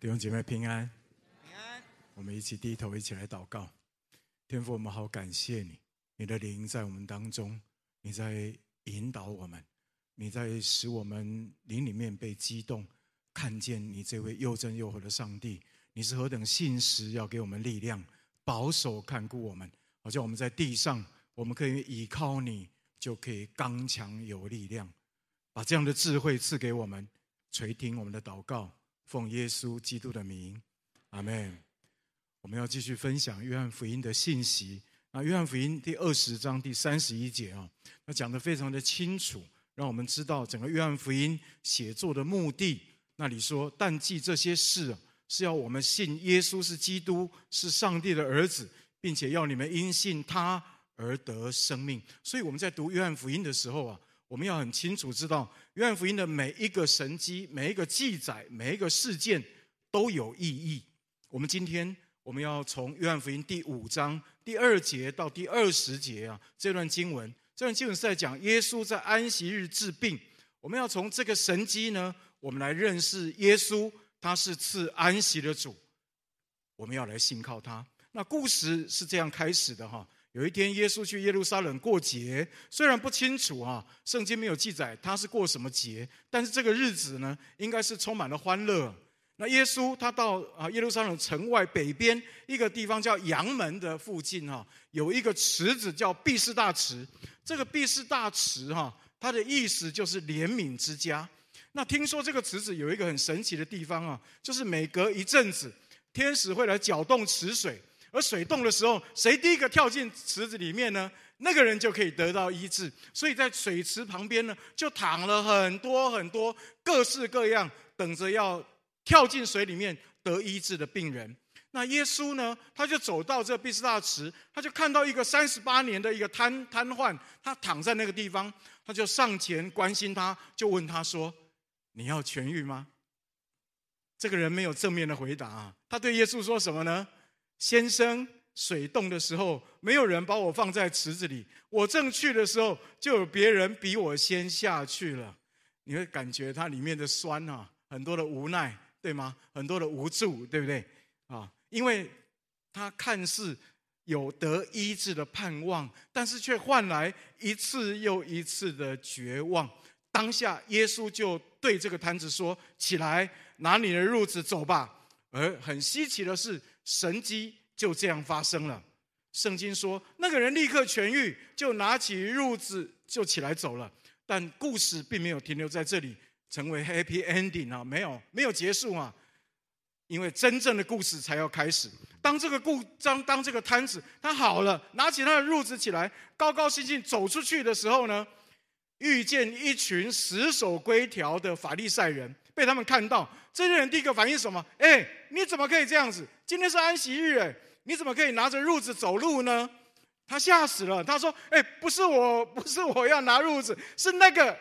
弟兄姐妹平安，平安。我们一起低头，一起来祷告。天父，我们好感谢你，你的灵在我们当中，你在引导我们，你在使我们灵里面被激动，看见你这位又真又活的上帝。你是何等信实，要给我们力量，保守看顾我们，好像我们在地上，我们可以依靠你，就可以刚强有力量。把这样的智慧赐给我们，垂听我们的祷告。奉耶稣基督的名，阿门。我们要继续分享约翰福音的信息。那约翰福音第二十章第三十一节啊，那讲得非常的清楚，让我们知道整个约翰福音写作的目的。那里说，但记这些事，是要我们信耶稣是基督，是上帝的儿子，并且要你们因信他而得生命。所以我们在读约翰福音的时候啊。我们要很清楚知道，约翰福音的每一个神迹、每一个记载、每一个事件都有意义。我们今天我们要从约翰福音第五章第二节到第二十节啊，这段经文，这段经文是在讲耶稣在安息日治病。我们要从这个神迹呢，我们来认识耶稣，他是赐安息的主。我们要来信靠他。那故事是这样开始的哈。有一天，耶稣去耶路撒冷过节，虽然不清楚啊，圣经没有记载他是过什么节，但是这个日子呢，应该是充满了欢乐。那耶稣他到啊耶路撒冷城外北边一个地方叫羊门的附近哈，有一个池子叫毕士大池。这个毕士大池哈，它的意思就是怜悯之家。那听说这个池子有一个很神奇的地方啊，就是每隔一阵子，天使会来搅动池水。而水冻的时候，谁第一个跳进池子里面呢？那个人就可以得到医治。所以在水池旁边呢，就躺了很多很多各式各样等着要跳进水里面得医治的病人。那耶稣呢，他就走到这毕士大池，他就看到一个三十八年的一个瘫瘫痪，他躺在那个地方，他就上前关心他，就问他说：“你要痊愈吗？”这个人没有正面的回答啊，他对耶稣说什么呢？先生，水冻的时候，没有人把我放在池子里。我正去的时候，就有别人比我先下去了。你会感觉它里面的酸啊，很多的无奈，对吗？很多的无助，对不对？啊，因为他看似有得医治的盼望，但是却换来一次又一次的绝望。当下，耶稣就对这个瘫子说：“起来，拿你的褥子走吧。”而很稀奇的是，神迹就这样发生了。圣经说，那个人立刻痊愈，就拿起褥子就起来走了。但故事并没有停留在这里，成为 happy ending 啊，没有，没有结束啊。因为真正的故事才要开始。当这个故当当这个摊子他好了，拿起他的褥子起来，高高兴兴走出去的时候呢，遇见一群死守规条的法利赛人。被他们看到，这些人第一个反应是什么？哎，你怎么可以这样子？今天是安息日，哎，你怎么可以拿着褥子走路呢？他吓死了。他说：“哎，不是我，不是我要拿褥子，是那个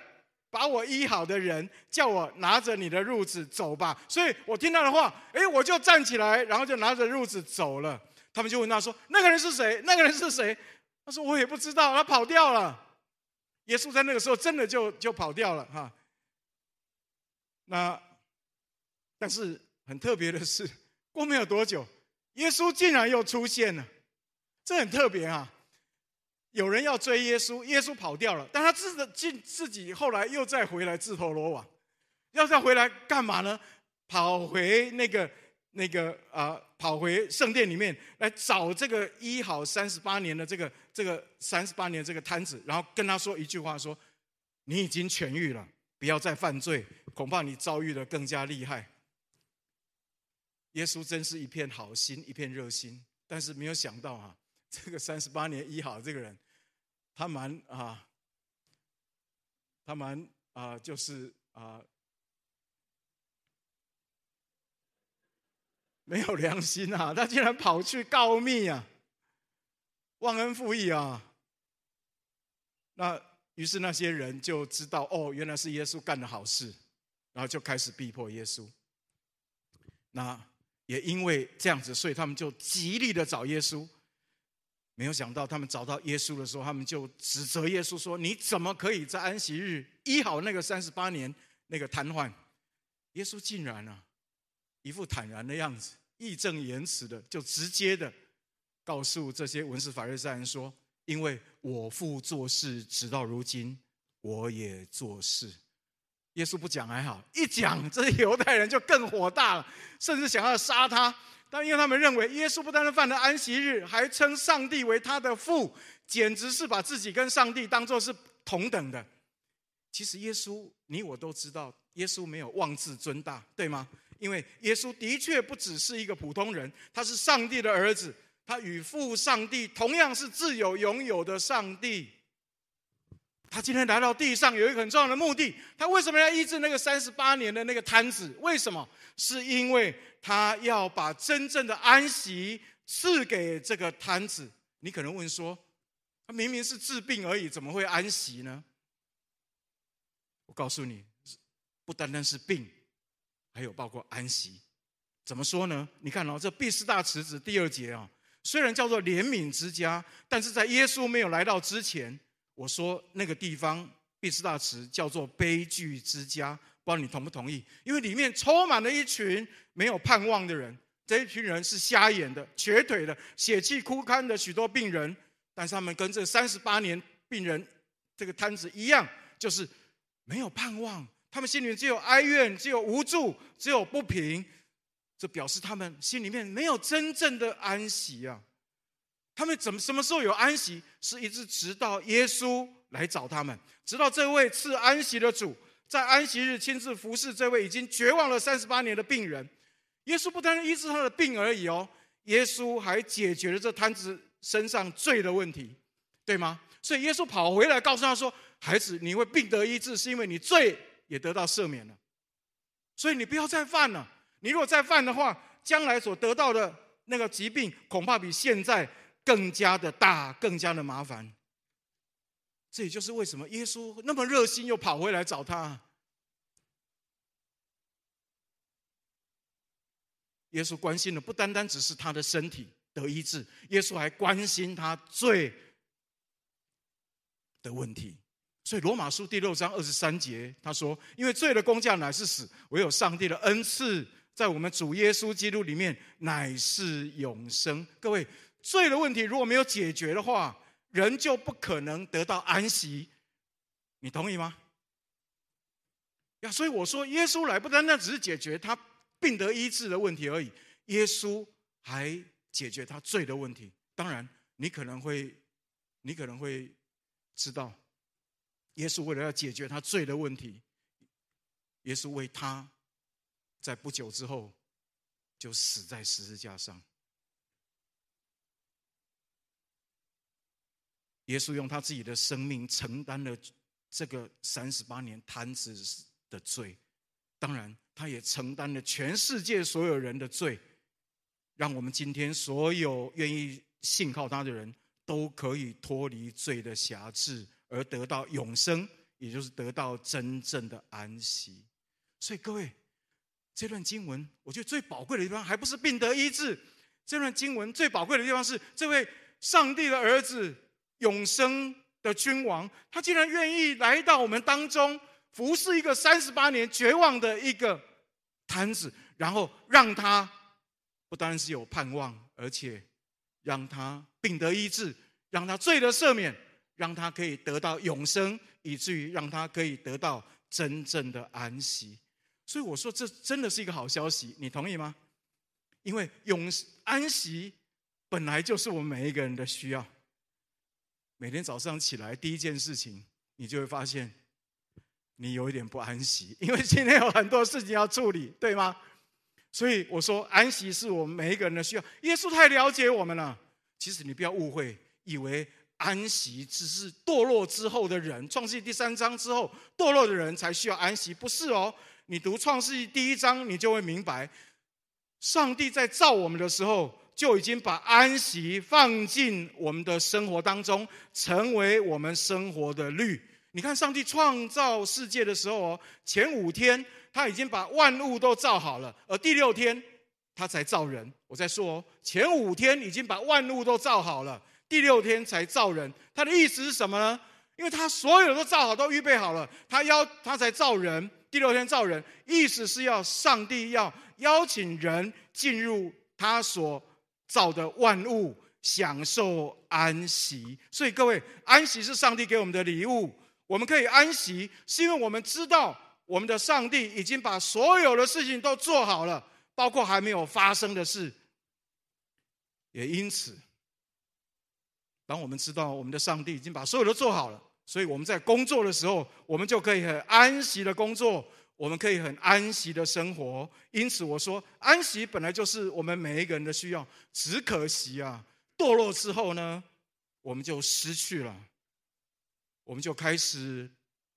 把我医好的人叫我拿着你的褥子走吧。”所以我听他的话，哎，我就站起来，然后就拿着褥子走了。他们就问他说：“那个人是谁？那个人是谁？”他说：“我也不知道，他跑掉了。”耶稣在那个时候真的就就跑掉了，哈。那，但是很特别的是，过没有多久，耶稣竟然又出现了，这很特别啊！有人要追耶稣，耶稣跑掉了，但他自己自己后来又再回来自投罗网，要再回来干嘛呢？跑回那个那个啊、跑回圣殿里面来找这个医好三十八年的这个这个三十八年这个摊子，然后跟他说一句话说：“你已经痊愈了。”不要再犯罪，恐怕你遭遇的更加厉害。耶稣真是一片好心，一片热心，但是没有想到啊，这个三十八年医好这个人，他蛮啊，他蛮啊，就是啊，没有良心啊，他竟然跑去告密啊，忘恩负义啊，那。于是那些人就知道，哦，原来是耶稣干的好事，然后就开始逼迫耶稣。那也因为这样子，所以他们就极力的找耶稣。没有想到，他们找到耶稣的时候，他们就指责耶稣说：“你怎么可以在安息日医好那个三十八年那个瘫痪？”耶稣竟然啊，一副坦然的样子，义正言辞的，就直接的告诉这些文士法利赛人说：“因为我父做事，直到如今，我也做事。”耶稣不讲还好，一讲，这些犹太人就更火大了，甚至想要杀他。但因为他们认为耶稣不单单犯了安息日，还称上帝为他的父，简直是把自己跟上帝当做是同等的。其实耶稣，你我都知道，耶稣没有妄自尊大，对吗？因为耶稣的确不只是一个普通人，他是上帝的儿子，他与父上帝同样是自有拥有的上帝。他今天来到地上有一个很重要的目的，他为什么要医治那个三十八年的那个瘫子？为什么？是因为他要把真正的安息赐给这个瘫子。你可能问说，他明明是治病而已，怎么会安息呢？我告诉你，不单单是病，还有包括安息。怎么说呢？你看哦，这毕士大池子第二节啊，虽然叫做怜悯之家，但是在耶稣没有来到之前。我说那个地方毕士大池叫做悲剧之家，不知道你同不同意？因为里面充满了一群没有盼望的人，这一群人是瞎眼的、瘸腿的、血气枯干的许多病人，但是他们跟这三十八年病人这个摊子一样，就是没有盼望，他们心里面只有哀怨、只有无助、只有不平，这表示他们心里面没有真正的安息啊。他们怎么什么时候有安息？是一直直到耶稣来找他们，直到这位赐安息的主在安息日亲自服侍这位已经绝望了三十八年的病人。耶稣不单医治他的病而已哦，耶稣还解决了这摊子身上罪的问题，对吗？所以耶稣跑回来告诉他说：“孩子，你会病得医治，是因为你罪也得到赦免了。所以你不要再犯了。你如果再犯的话，将来所得到的那个疾病，恐怕比现在。”更加的大，更加的麻烦。这也就是为什么耶稣那么热心，又跑回来找他。耶稣关心的不单单只是他的身体得医治，耶稣还关心他罪的问题。所以罗马书第六章二十三节他说：“因为罪的工价乃是死，唯有上帝的恩赐在我们主耶稣基督里面乃是永生。”各位。罪的问题如果没有解决的话，人就不可能得到安息。你同意吗？呀，所以我说，耶稣来不单单只是解决他病得医治的问题而已，耶稣还解决他罪的问题。当然，你可能会，你可能会知道，耶稣为了要解决他罪的问题，耶稣为他在不久之后就死在十字架上。耶稣用他自己的生命承担了这个三十八年瘫子的罪，当然，他也承担了全世界所有人的罪，让我们今天所有愿意信靠他的人都可以脱离罪的辖制，而得到永生，也就是得到真正的安息。所以，各位，这段经文，我觉得最宝贵的地方，还不是病得医治，这段经文最宝贵的地方是这位上帝的儿子。永生的君王，他竟然愿意来到我们当中，服侍一个三十八年绝望的一个瘫子，然后让他不单是有盼望，而且让他病得医治，让他罪得赦免，让他可以得到永生，以至于让他可以得到真正的安息。所以我说，这真的是一个好消息，你同意吗？因为永安息本来就是我们每一个人的需要。每天早上起来，第一件事情，你就会发现，你有一点不安息，因为今天有很多事情要处理，对吗？所以我说，安息是我们每一个人的需要。耶稣太了解我们了。其实你不要误会，以为安息只是堕落之后的人，创世记第三章之后堕落的人才需要安息，不是哦。你读创世记第一章，你就会明白，上帝在造我们的时候。就已经把安息放进我们的生活当中，成为我们生活的律。你看，上帝创造世界的时候哦，前五天他已经把万物都造好了，而第六天他才造人。我在说，前五天已经把万物都造好了，第六天才造人。他的意思是什么呢？因为他所有都造好，都预备好了，他要他才造人，第六天造人，意思是要上帝要邀请人进入他所造的万物，享受安息。所以各位，安息是上帝给我们的礼物。我们可以安息，是因为我们知道我们的上帝已经把所有的事情都做好了，包括还没有发生的事。也因此，当我们知道我们的上帝已经把所有都做好了。所以我们在工作的时候，我们就可以很安息的工作，我们可以很安息的生活。因此我说，安息本来就是我们每一个人的需要。只可惜啊，堕落之后呢，我们就失去了，我们就开始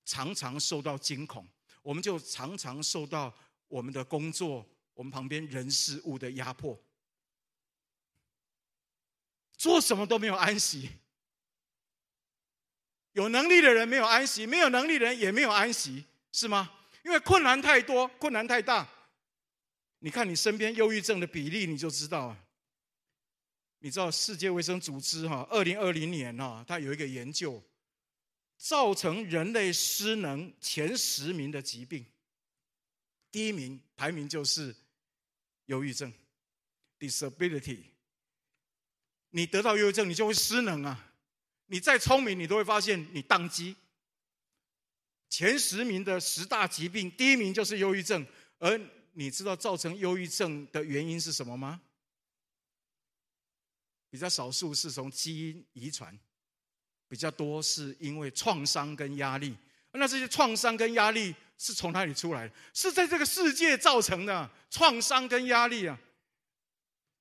常常受到惊恐，我们就常常受到我们的工作、我们旁边人事物的压迫，做什么都没有安息。有能力的人没有安息，没有能力的人也没有安息，是吗？因为困难太多，困难太大。你看你身边忧郁症的比例，你就知道啊。你知道世界卫生组织哈，二零二零年哈，它有一个研究，造成人类失能前十名的疾病，第一名排名就是忧郁症，disability。你得到忧郁症，你就会失能啊。你再聪明，你都会发现你宕机。前十名的十大疾病，第一名就是忧郁症。而你知道造成忧郁症的原因是什么吗？比较少数是从基因遗传，比较多是因为创伤跟压力。那这些创伤跟压力是从哪里出来的？是在这个世界造成的创伤跟压力啊，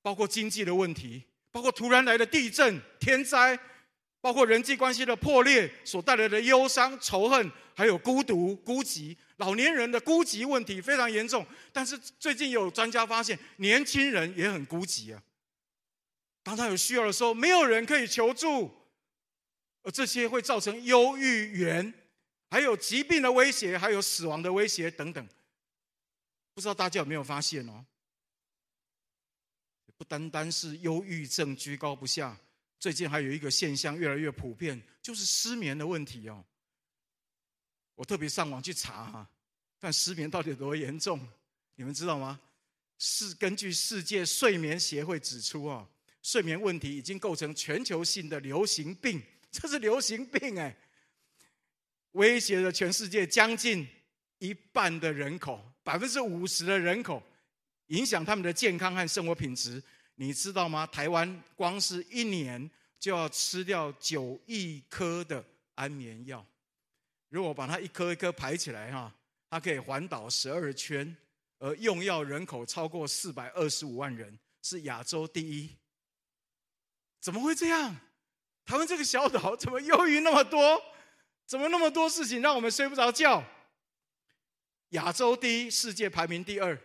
包括经济的问题，包括突然来的地震、天灾。包括人际关系的破裂所带来的忧伤、仇恨，还有孤独、孤寂。老年人的孤寂问题非常严重，但是最近有专家发现，年轻人也很孤寂啊。当他有需要的时候，没有人可以求助，而这些会造成忧郁源，还有疾病的威胁，还有死亡的威胁等等。不知道大家有没有发现哦？不单单是忧郁症居高不下。最近还有一个现象越来越普遍，就是失眠的问题哦。我特别上网去查哈，看失眠到底有多严重，你们知道吗？是根据世界睡眠协会指出啊，睡眠问题已经构成全球性的流行病，这是流行病哎，威胁了全世界将近一半的人口，百分之五十的人口，影响他们的健康和生活品质。你知道吗？台湾光是一年就要吃掉九亿颗的安眠药。如果把它一颗一颗排起来，哈，它可以环岛十二圈，而用药人口超过四百二十五万人，是亚洲第一。怎么会这样？台湾这个小岛怎么忧郁那么多？怎么那么多事情让我们睡不着觉？亚洲第一，世界排名第二。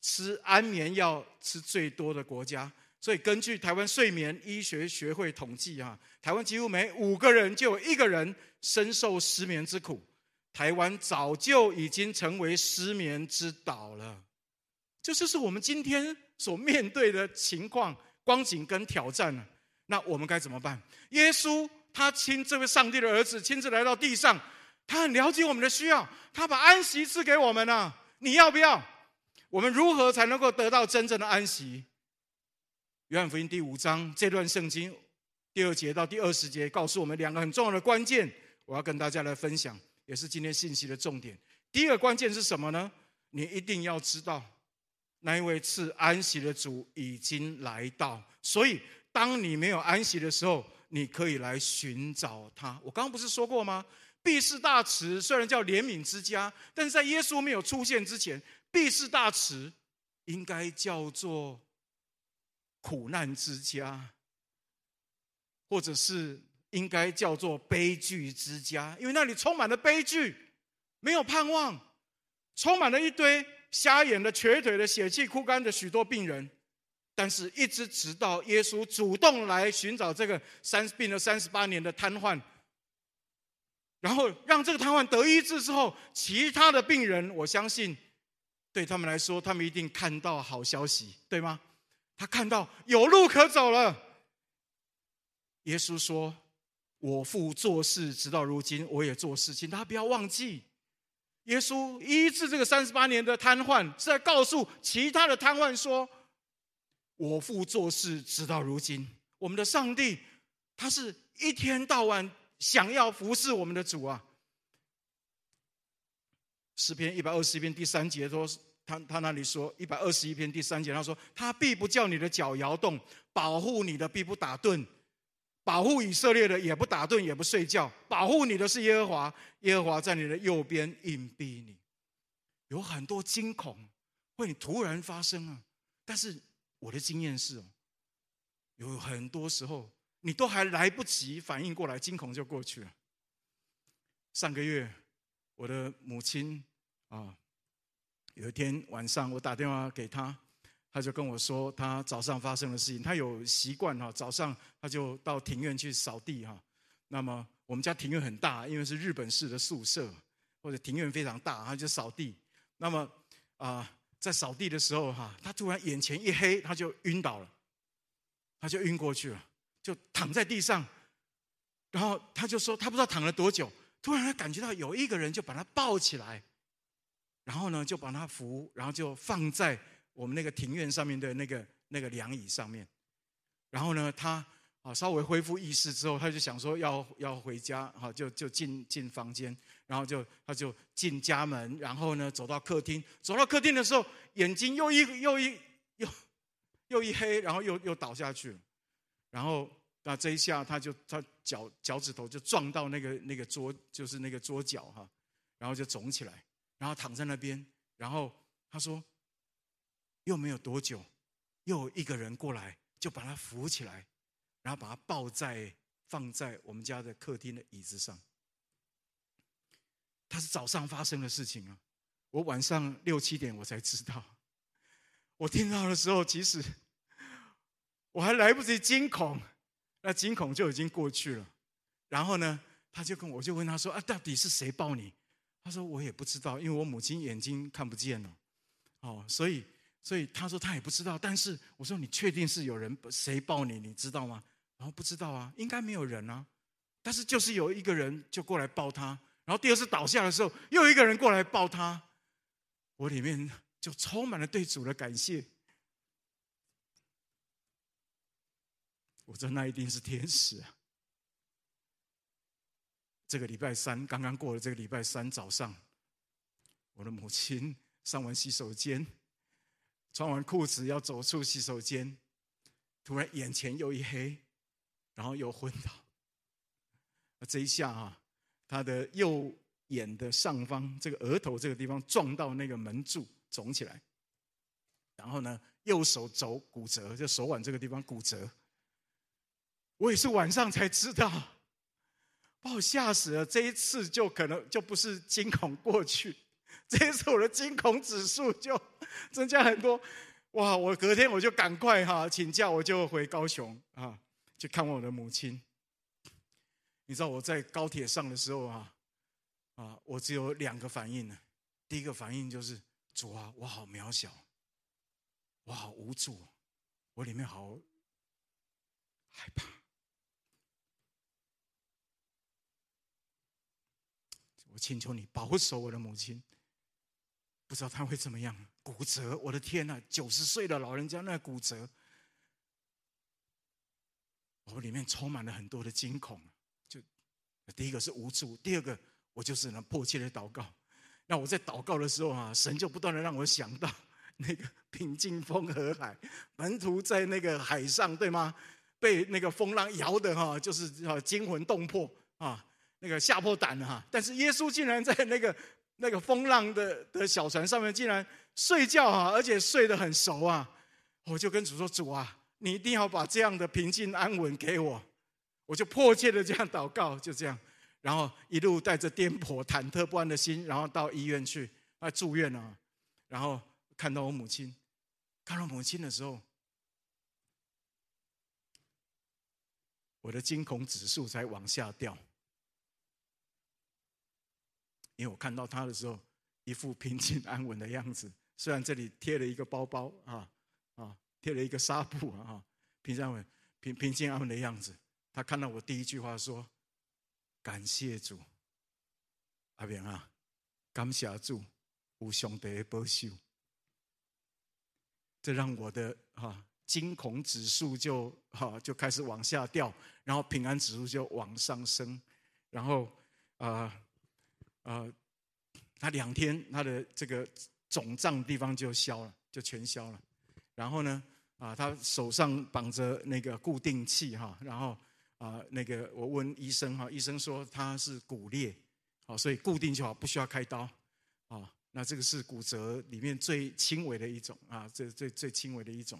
吃安眠药吃最多的国家，所以根据台湾睡眠医学学会统计啊，台湾几乎每五个人就有一个人深受失眠之苦。台湾早就已经成为失眠之岛了，这就是我们今天所面对的情况、光景跟挑战了。那我们该怎么办？耶稣他亲这位上帝的儿子亲自来到地上，他很了解我们的需要，他把安息赐给我们了。你要不要？我们如何才能够得到真正的安息？约翰福音第五章这段圣经第二节到第二十节告诉我们两个很重要的关键，我要跟大家来分享，也是今天信息的重点。第一个关键是什么呢？你一定要知道，那一位赐安息的主已经来到，所以当你没有安息的时候，你可以来寻找他。我刚刚不是说过吗？必是大池虽然叫怜悯之家，但是在耶稣没有出现之前。必是大池应该叫做苦难之家，或者是应该叫做悲剧之家，因为那里充满了悲剧，没有盼望，充满了一堆瞎眼的、瘸腿的、血气枯干的许多病人。但是，一直直到耶稣主动来寻找这个三病了三十八年的瘫痪，然后让这个瘫痪得医治之后，其他的病人，我相信。对他们来说，他们一定看到好消息，对吗？他看到有路可走了。耶稣说：“我父做事直到如今，我也做事情。”大家不要忘记，耶稣医治这个三十八年的瘫痪，是在告诉其他的瘫痪说：“我父做事直到如今。我们的上帝，他是一天到晚想要服侍我们的主啊。”诗篇一百二十一篇第三节说，他他那里说一百二十一篇第三节，他说：“他必不叫你的脚摇动，保护你的必不打盹。”保护以色列的也不打盹也不睡觉，保护你的是耶和华，耶和华在你的右边荫庇你。有很多惊恐会突然发生啊，但是我的经验是哦，有很多时候你都还来不及反应过来，惊恐就过去了。上个月我的母亲啊，有一天晚上我打电话给他。他就跟我说，他早上发生的事情。他有习惯哈，早上他就到庭院去扫地哈。那么我们家庭院很大，因为是日本式的宿舍，或者庭院非常大，他就扫地。那么啊，在扫地的时候哈，他突然眼前一黑，他就晕倒了，他就晕过去了，就躺在地上。然后他就说，他不知道躺了多久，突然他感觉到有一个人就把他抱起来，然后呢就把他扶，然后就放在。我们那个庭院上面的那个那个凉椅上面，然后呢，他啊稍微恢复意识之后，他就想说要要回家，哈，就就进进房间，然后就他就进家门，然后呢走到客厅，走到客厅的时候，眼睛又一又一又又一黑，然后又又倒下去了，然后那这一下他就他脚脚趾头就撞到那个那个桌，就是那个桌角哈，然后就肿起来，然后躺在那边，然后他说。又没有多久，又有一个人过来，就把他扶起来，然后把他抱在放在我们家的客厅的椅子上。他是早上发生的事情啊，我晚上六七点我才知道。我听到的时候，其实我还来不及惊恐，那惊恐就已经过去了。然后呢，他就跟我就问他说：“啊，到底是谁抱你？”他说：“我也不知道，因为我母亲眼睛看不见了，哦，所以。”所以他说他也不知道，但是我说，你确定是有人谁抱你，你知道吗？然后不知道啊，应该没有人啊，但是就是有一个人就过来抱他，然后第二次倒下的时候，又一个人过来抱他，我里面就充满了对主的感谢。我说那一定是天使啊！这个礼拜三刚刚过了，这个礼拜三早上，我的母亲上完洗手间。穿完裤子要走出洗手间，突然眼前又一黑，然后又昏倒。这一下啊，他的右眼的上方，这个额头这个地方撞到那个门柱，肿起来。然后呢，右手肘骨折，就手腕这个地方骨折。我也是晚上才知道，把我吓死了。这一次就可能就不是惊恐过去。这一次我的惊恐指数就增加很多，哇！我隔天我就赶快哈请假，我就回高雄啊去看望我的母亲。你知道我在高铁上的时候啊，啊，我只有两个反应呢。第一个反应就是主啊，我好渺小，我好无助，我里面好害怕。我请求你保守我的母亲。不知道他会怎么样？骨折！我的天呐，九十岁的老人家那骨折，我里面充满了很多的惊恐。就第一个是无助，第二个我就是能迫切的祷告。那我在祷告的时候啊，神就不断的让我想到那个平静风和海，门徒在那个海上，对吗？被那个风浪摇的哈，就是啊惊魂动魄啊，那个吓破胆了哈。但是耶稣竟然在那个。那个风浪的的小船上面竟然睡觉啊，而且睡得很熟啊！我就跟主说：“主啊，你一定要把这样的平静安稳给我。”我就迫切的这样祷告，就这样，然后一路带着颠簸、忐忑不安的心，然后到医院去啊住院啊，然后看到我母亲，看到母亲的时候，我的惊恐指数才往下掉。因为我看到他的时候，一副平静安稳的样子。虽然这里贴了一个包包啊啊，贴了一个纱布啊，平静安稳、平平静安稳的样子。他看到我第一句话说：“感谢主，阿扁啊，感谢主，有上帝的保守，这让我的哈惊恐指数就哈就开始往下掉，然后平安指数就往上升，然后啊、呃，他两天他的这个肿胀地方就消了，就全消了，然后呢啊，他手上绑着那个固定器哈，然后啊那个我问医生哈，医生说他是骨裂。好，所以固定就好，不需要开刀。啊，那这个是骨折里面最轻微的一种啊，最最最轻微的一种。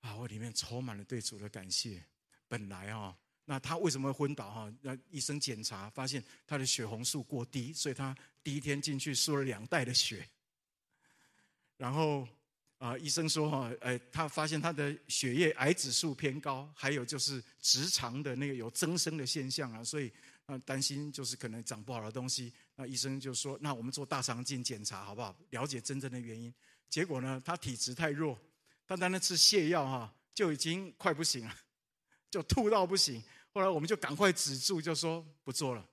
啊，我里面充满了对主的感谢。本来啊，那他为什么会昏倒？哈，那医生检查发现他的血红素过低，所以他第一天进去输了两袋的血。然后啊，医生说哈，哎，他发现他的血液癌指数偏高，还有就是直肠的那个有增生的现象啊，所以。啊担心就是可能长不好的东西，那医生就说：“那我们做大肠镜检查好不好？了解真正的原因。”结果呢，他体质太弱，他单单吃泻药哈，就已经快不行了，就吐到不行。后来我们就赶快止住，就说不做了，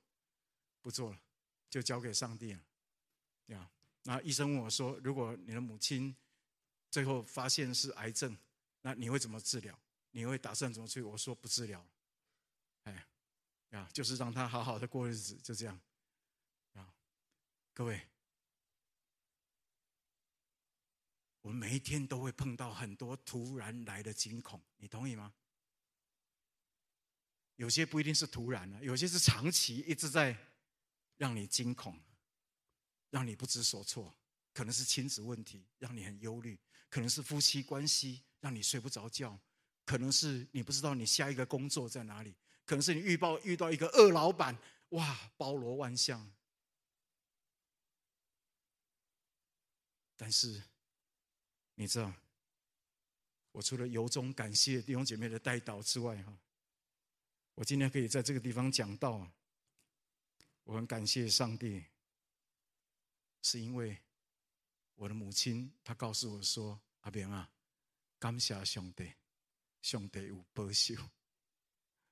不做了，就交给上帝了。呀，那医生问我说：“如果你的母亲最后发现是癌症，那你会怎么治疗？你会打算怎么去？”我说：“不治疗。”哎。啊，就是让他好好的过日子，就这样。啊，各位，我们每一天都会碰到很多突然来的惊恐，你同意吗？有些不一定是突然的，有些是长期一直在让你惊恐，让你不知所措。可能是亲子问题，让你很忧虑；可能是夫妻关系，让你睡不着觉；可能是你不知道你下一个工作在哪里。可能是你遇到遇到一个恶老板，哇，包罗万象。但是你知道，我除了由衷感谢弟兄姐妹的带导之外，哈，我今天可以在这个地方讲道，我很感谢上帝，是因为我的母亲她告诉我说：“阿明啊，感谢上帝，上帝有保守。”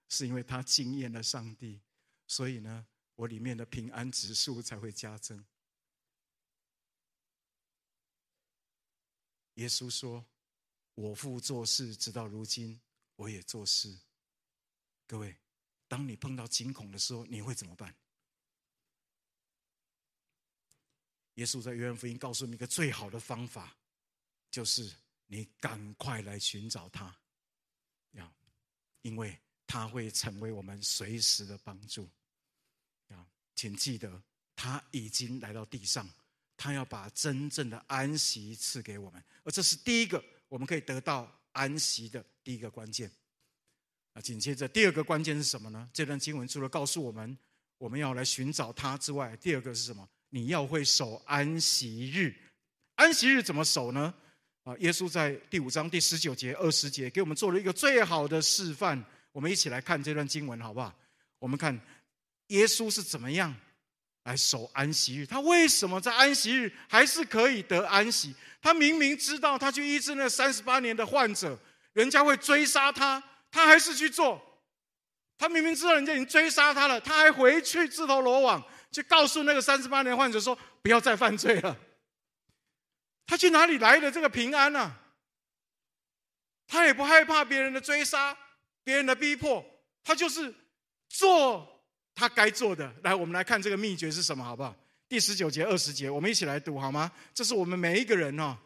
是因为他经验了上帝，所以呢，我里面的平安指数才会加增。耶稣说：“我父做事，直到如今，我也做事。”各位，当你碰到惊恐的时候，你会怎么办？耶稣在约翰福音告诉你一个最好的方法，就是你赶快来寻找他，要，因为。他会成为我们随时的帮助，啊，请记得，他已经来到地上，他要把真正的安息赐给我们，而这是第一个我们可以得到安息的第一个关键。啊，紧接着第二个关键是什么呢？这段经文除了告诉我们我们要来寻找他之外，第二个是什么？你要会守安息日。安息日怎么守呢？啊，耶稣在第五章第十九节、二十节给我们做了一个最好的示范。我们一起来看这段经文，好不好？我们看耶稣是怎么样来守安息日？他为什么在安息日还是可以得安息？他明明知道他去医治那三十八年的患者，人家会追杀他，他还是去做。他明明知道人家已经追杀他了，他还回去自投罗网，去告诉那个三十八年患者说：“不要再犯罪了。”他去哪里来的这个平安呢？他也不害怕别人的追杀。别人的逼迫，他就是做他该做的。来，我们来看这个秘诀是什么，好不好？第十九节、二十节，我们一起来读好吗？这是我们每一个人哦，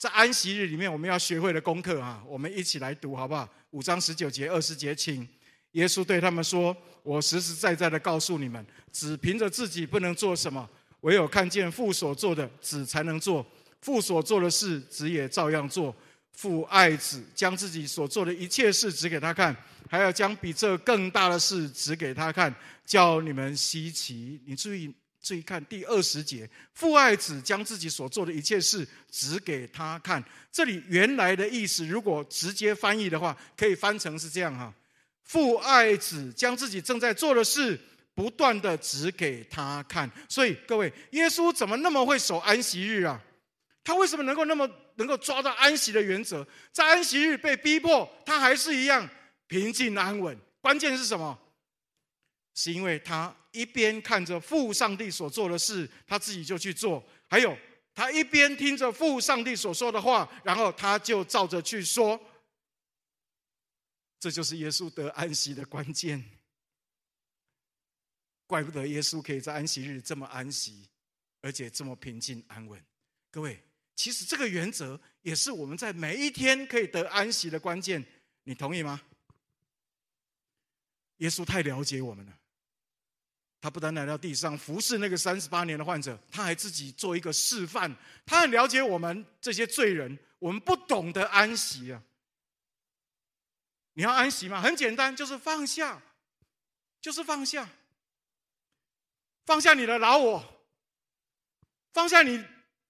在安息日里面我们要学会的功课啊！我们一起来读好不好？五章十九节、二十节，请耶稣对他们说：“我实实在在的告诉你们，只凭着自己不能做什么，唯有看见父所做的，子才能做。父所做的事，子也照样做。”父爱子，将自己所做的一切事指给他看，还要将比这更大的事指给他看，叫你们稀奇。你注意，注意看第二十节，父爱子将自己所做的一切事指给他看。这里原来的意思，如果直接翻译的话，可以翻成是这样哈：父爱子将自己正在做的事不断的指给他看。所以各位，耶稣怎么那么会守安息日啊？他为什么能够那么能够抓到安息的原则？在安息日被逼迫，他还是一样平静安稳。关键是什么？是因为他一边看着父上帝所做的事，他自己就去做；还有他一边听着父上帝所说的话，然后他就照着去说。这就是耶稣得安息的关键。怪不得耶稣可以在安息日这么安息，而且这么平静安稳。各位，其实这个原则也是我们在每一天可以得安息的关键。你同意吗？耶稣太了解我们了。他不但来到地上服侍那个三十八年的患者，他还自己做一个示范。他很了解我们这些罪人，我们不懂得安息啊。你要安息吗？很简单，就是放下，就是放下，放下你的老我，放下你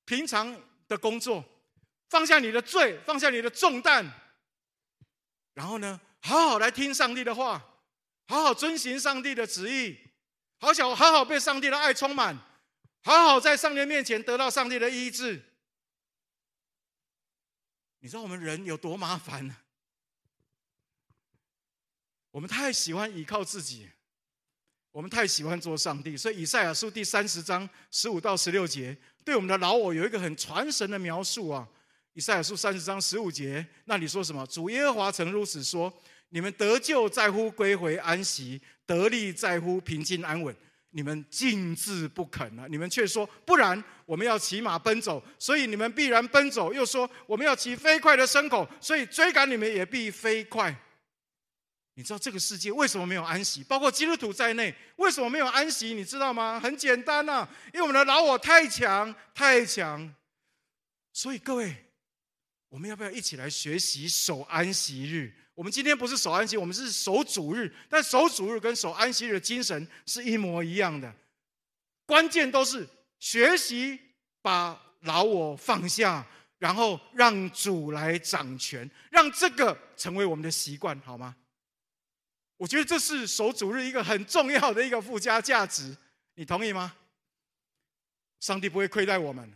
平常的工作，放下你的罪，放下你的重担，然后呢，好好来听上帝的话，好好遵行上帝的旨意，好想好好被上帝的爱充满，好好在上帝面前得到上帝的医治。你知道我们人有多麻烦呢？我们太喜欢依靠自己，我们太喜欢做上帝，所以以赛亚书第三十章十五到十六节对我们的老我有一个很传神的描述啊。以赛亚书三十章十五节那里说什么？主耶和华曾如此说：你们得救在乎归回安息，得利在乎平静安稳。你们静置不肯啊，你们却说不然，我们要骑马奔走，所以你们必然奔走；又说我们要骑飞快的牲口，所以追赶你们也必飞快。你知道这个世界为什么没有安息？包括基督徒在内，为什么没有安息？你知道吗？很简单呐、啊，因为我们的老我太强太强。所以各位，我们要不要一起来学习守安息日？我们今天不是守安息，我们是守主日。但守主日跟守安息日的精神是一模一样的，关键都是学习把老我放下，然后让主来掌权，让这个成为我们的习惯，好吗？我觉得这是守主日一个很重要的一个附加价值，你同意吗？上帝不会亏待我们，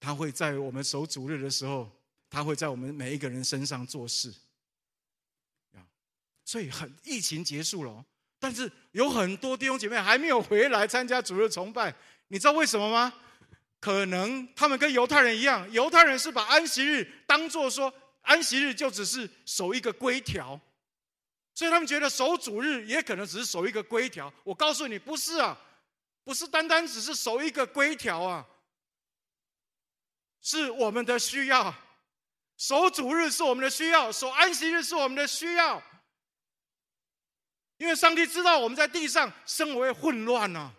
他会在我们守主日的时候，他会在我们每一个人身上做事。所以很疫情结束了，但是有很多弟兄姐妹还没有回来参加主日崇拜，你知道为什么吗？可能他们跟犹太人一样，犹太人是把安息日当做说。安息日就只是守一个规条，所以他们觉得守主日也可能只是守一个规条。我告诉你，不是啊，不是单单只是守一个规条啊，是我们的需要。守主日是我们的需要，守安息日是我们的需要，因为上帝知道我们在地上生活会混乱啊，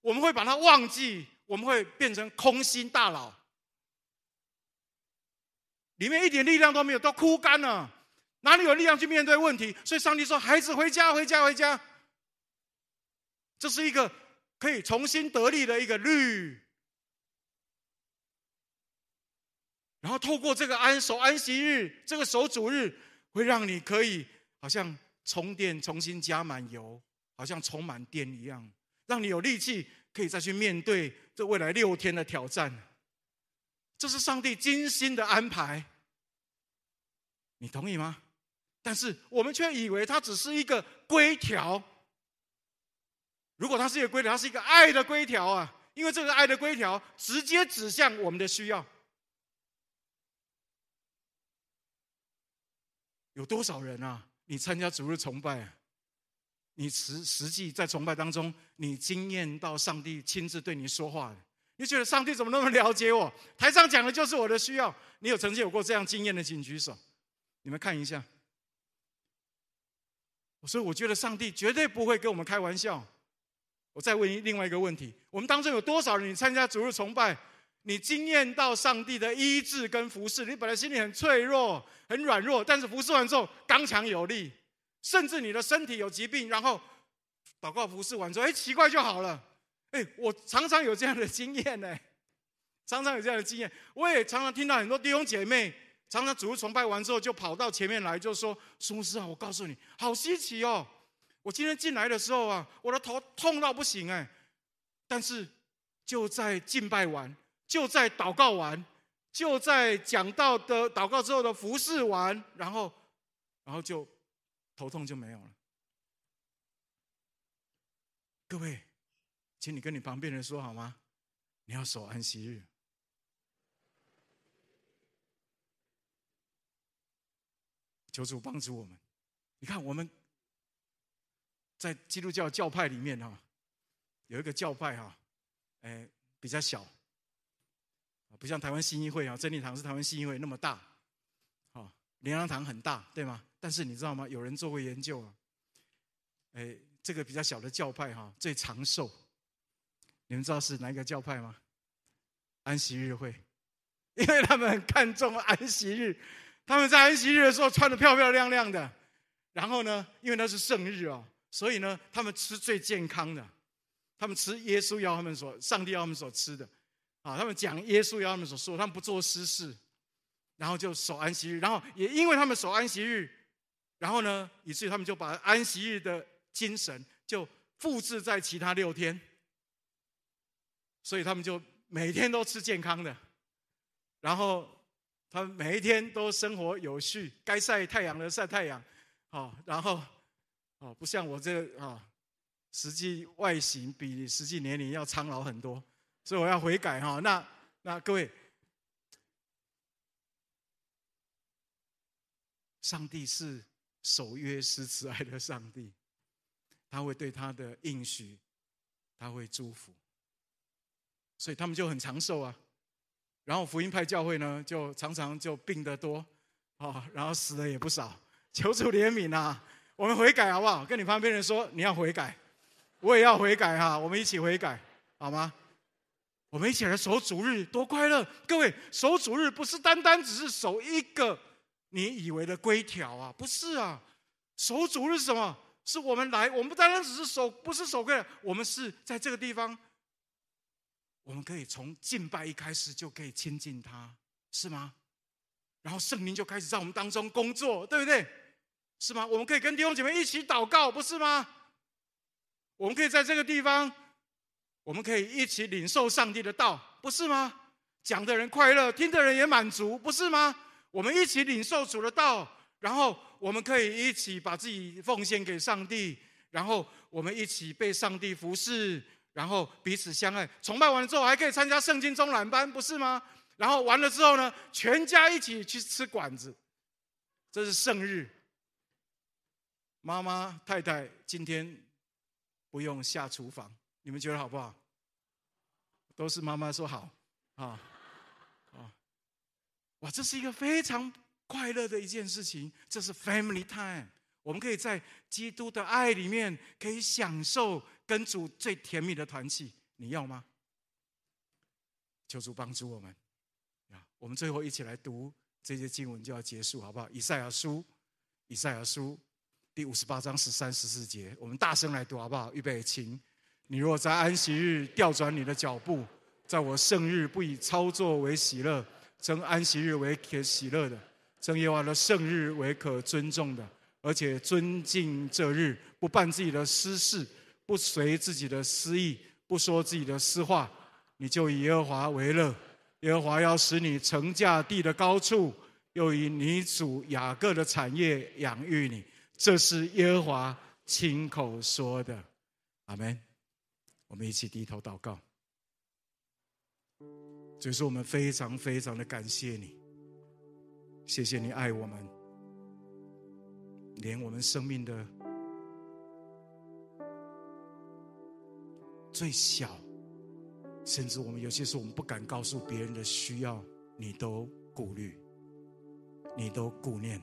我们会把它忘记，我们会变成空心大脑。里面一点力量都没有，都枯干了，哪里有力量去面对问题？所以上帝说：“孩子，回家，回家，回家。”这是一个可以重新得力的一个律。然后透过这个安守安息日，这个守主日，会让你可以好像充电，重新加满油，好像充满电一样，让你有力气可以再去面对这未来六天的挑战。这是上帝精心的安排，你同意吗？但是我们却以为它只是一个规条。如果它是一个规条，它是一个爱的规条啊！因为这个爱的规条直接指向我们的需要。有多少人啊？你参加主日崇拜？你实实际在崇拜当中，你经验到上帝亲自对你说话。你觉得上帝怎么那么了解我？台上讲的就是我的需要。你有曾经有过这样经验的，请举手。你们看一下。所以我觉得上帝绝对不会跟我们开玩笑。我再问另外一个问题：我们当中有多少人，参加主日崇拜，你经验到上帝的医治跟服侍？你本来心里很脆弱、很软弱，但是服侍完之后刚强有力，甚至你的身体有疾病，然后祷告服侍完之后，哎，奇怪就好了。哎，我常常有这样的经验呢，常常有这样的经验。我也常常听到很多弟兄姐妹，常常主日崇拜完之后，就跑到前面来，就说：“苏牧师啊，我告诉你，好稀奇哦！我今天进来的时候啊，我的头痛到不行哎，但是就在敬拜完，就在祷告完，就在讲道的祷告之后的服侍完，然后然后就头痛就没有了。各位，请你跟你旁边人说好吗？你要守安息日。求主帮助我们。你看，我们在基督教教派里面哈，有一个教派哈，哎，比较小，不像台湾信义会啊，真理堂是台湾信义会那么大，好，灵粮堂很大，对吗？但是你知道吗？有人做过研究啊，哎，这个比较小的教派哈，最长寿。你们知道是哪一个教派吗？安息日会，因为他们很看重安息日。他们在安息日的时候穿的漂漂亮亮的，然后呢，因为那是圣日哦，所以呢，他们吃最健康的，他们吃耶稣要他们所、上帝要他们所吃的，啊，他们讲耶稣要他们所说，他们不做私事，然后就守安息日，然后也因为他们守安息日，然后呢，以至于他们就把安息日的精神就复制在其他六天，所以他们就每天都吃健康的，然后。他们每一天都生活有序，该晒太阳的晒太阳，好，然后，哦，不像我这个啊，实际外形比实际年龄要苍老很多，所以我要悔改哈。那那各位，上帝是守约施慈爱的上帝，他会对他的应许，他会祝福，所以他们就很长寿啊。然后福音派教会呢，就常常就病得多，啊，然后死的也不少。求主怜悯啊！我们悔改好不好？跟你旁边人说，你要悔改，我也要悔改哈，我们一起悔改，好吗？我们一起来守主日，多快乐！各位，守主日不是单单只是守一个你以为的规条啊，不是啊。守主日是什么？是我们来，我们不单单只是守，不是守规条，我们是在这个地方。我们可以从敬拜一开始就可以亲近他，是吗？然后圣灵就开始在我们当中工作，对不对？是吗？我们可以跟弟兄姐妹一起祷告，不是吗？我们可以在这个地方，我们可以一起领受上帝的道，不是吗？讲的人快乐，听的人也满足，不是吗？我们一起领受主的道，然后我们可以一起把自己奉献给上帝，然后我们一起被上帝服侍。然后彼此相爱，崇拜完了之后还可以参加圣经中览班，不是吗？然后完了之后呢，全家一起去吃馆子，这是圣日。妈妈太太今天不用下厨房，你们觉得好不好？都是妈妈说好啊啊！哇，这是一个非常快乐的一件事情，这是 family time，我们可以在基督的爱里面可以享受。跟主最甜蜜的团契，你要吗？求主帮助我们。我们最后一起来读这些经文就要结束，好不好？以赛亚书，以赛亚书第五十八章十三十四节，我们大声来读，好不好？预备，请。你若在安息日调转你的脚步，在我圣日不以操作为喜乐，称安息日为可喜乐的，称耶和华的圣日为可尊重的，而且尊敬这日，不办自己的私事。不随自己的私意，不说自己的私话，你就以耶和华为乐。耶和华要使你乘驾地的高处，又以你主雅各的产业养育你。这是耶和华亲口说的。阿门。我们一起低头祷告。所以说，我们非常非常的感谢你，谢谢你爱我们，连我们生命的。最小，甚至我们有些时候我们不敢告诉别人的需要，你都顾虑，你都顾念。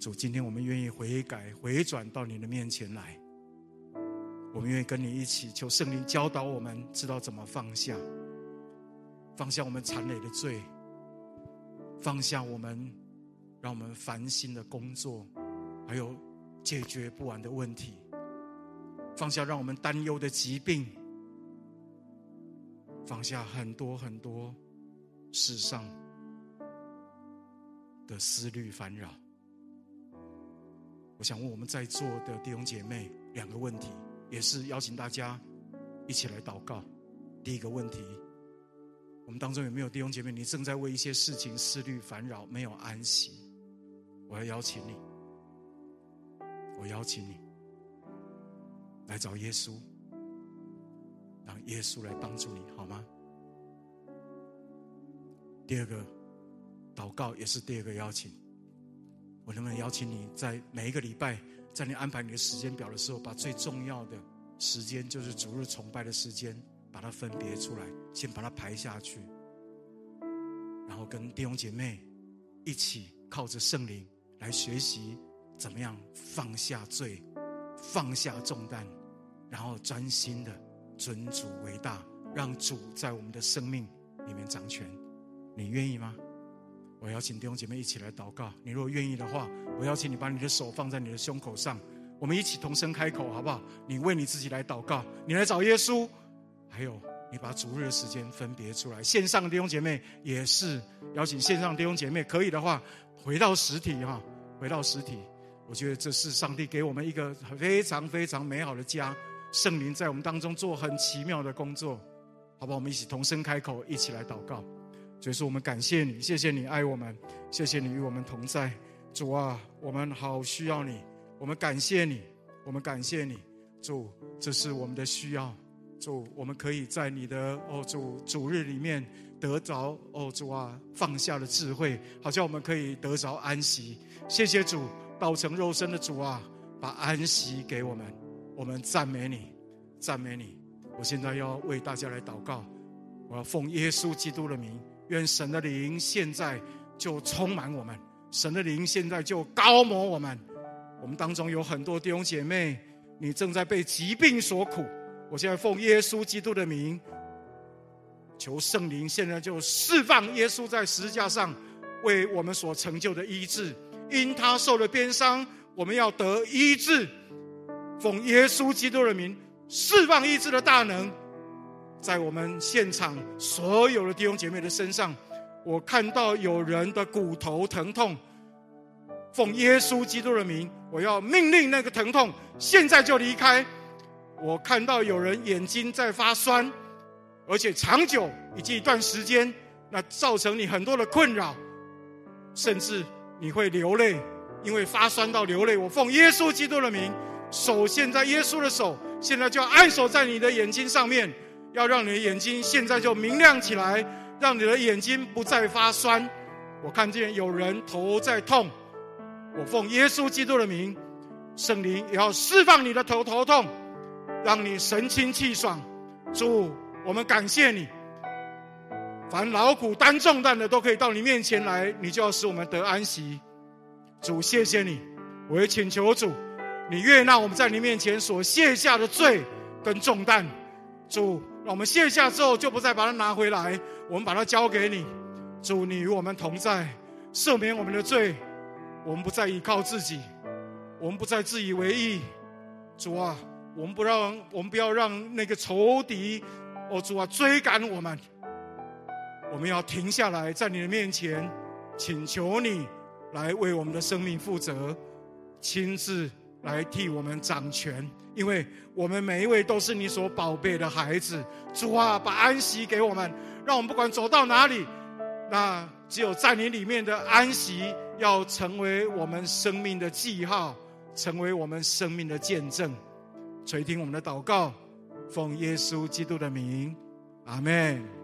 主，今天我们愿意悔改、回转到你的面前来，我们愿意跟你一起求圣灵教导我们，知道怎么放下，放下我们缠累的罪，放下我们让我们烦心的工作，还有解决不完的问题。放下让我们担忧的疾病，放下很多很多世上的思虑烦扰。我想问我们在座的弟兄姐妹两个问题，也是邀请大家一起来祷告。第一个问题，我们当中有没有弟兄姐妹，你正在为一些事情思虑烦扰，没有安息？我要邀请你，我邀请你来找耶稣，让耶稣来帮助你，好吗？第二个祷告也是第二个邀请，我能不能邀请你在每一个礼拜，在你安排你的时间表的时候，把最重要的时间，就是主日崇拜的时间，把它分别出来，先把它排下去，然后跟弟兄姐妹一起靠着圣灵来学习怎么样放下罪，放下重担，然后专心的尊主为大，让主在我们的生命里面掌权。你愿意吗？我邀请弟兄姐妹一起来祷告。你如果愿意的话，我邀请你把你的手放在你的胸口上，我们一起同声开口，好不好？你为你自己来祷告，你来找耶稣，还有你把主日的时间分别出来。线上的弟兄姐妹也是邀请线上弟兄姐妹，可以的话回到实体哈，回到实体。我觉得这是上帝给我们一个非常非常美好的家，圣灵在我们当中做很奇妙的工作，好不好？我们一起同声开口，一起来祷告。所以说，我们感谢你，谢谢你爱我们，谢谢你与我们同在，主啊，我们好需要你，我们感谢你，我们感谢你，主，这是我们的需要，主，我们可以在你的哦主主日里面得着哦主啊放下的智慧，好像我们可以得着安息，谢谢主，道成肉身的主啊，把安息给我们，我们赞美你，赞美你，我现在要为大家来祷告，我要奉耶稣基督的名。愿神的灵现在就充满我们，神的灵现在就膏抹我们。我们当中有很多弟兄姐妹，你正在被疾病所苦。我现在奉耶稣基督的名，求圣灵现在就释放耶稣在十字架上为我们所成就的医治。因他受了鞭伤，我们要得医治。奉耶稣基督的名，释放医治的大能。在我们现场所有的弟兄姐妹的身上，我看到有人的骨头疼痛。奉耶稣基督的名，我要命令那个疼痛现在就离开。我看到有人眼睛在发酸，而且长久以及一段时间，那造成你很多的困扰，甚至你会流泪，因为发酸到流泪。我奉耶稣基督的名，手现在耶稣的手现在就要按手在你的眼睛上面。要让你的眼睛现在就明亮起来，让你的眼睛不再发酸。我看见有人头在痛，我奉耶稣基督的名，圣灵也要释放你的头头痛，让你神清气爽。主，我们感谢你。凡劳苦担重担的都可以到你面前来，你就要使我们得安息。主，谢谢你。我也请求主，你悦纳我们在你面前所卸下的罪跟重担。主。让我们卸下之后，就不再把它拿回来。我们把它交给你，主，你与我们同在，赦免我们的罪。我们不再依靠自己，我们不再自以为意。主啊，我们不让，我们不要让那个仇敌，哦，主啊，追赶我们。我们要停下来，在你的面前，请求你来为我们的生命负责，亲自来替我们掌权。因为我们每一位都是你所宝贝的孩子，主啊，把安息给我们，让我们不管走到哪里，那只有在你里面的安息，要成为我们生命的记号，成为我们生命的见证。垂听我们的祷告，奉耶稣基督的名，阿门。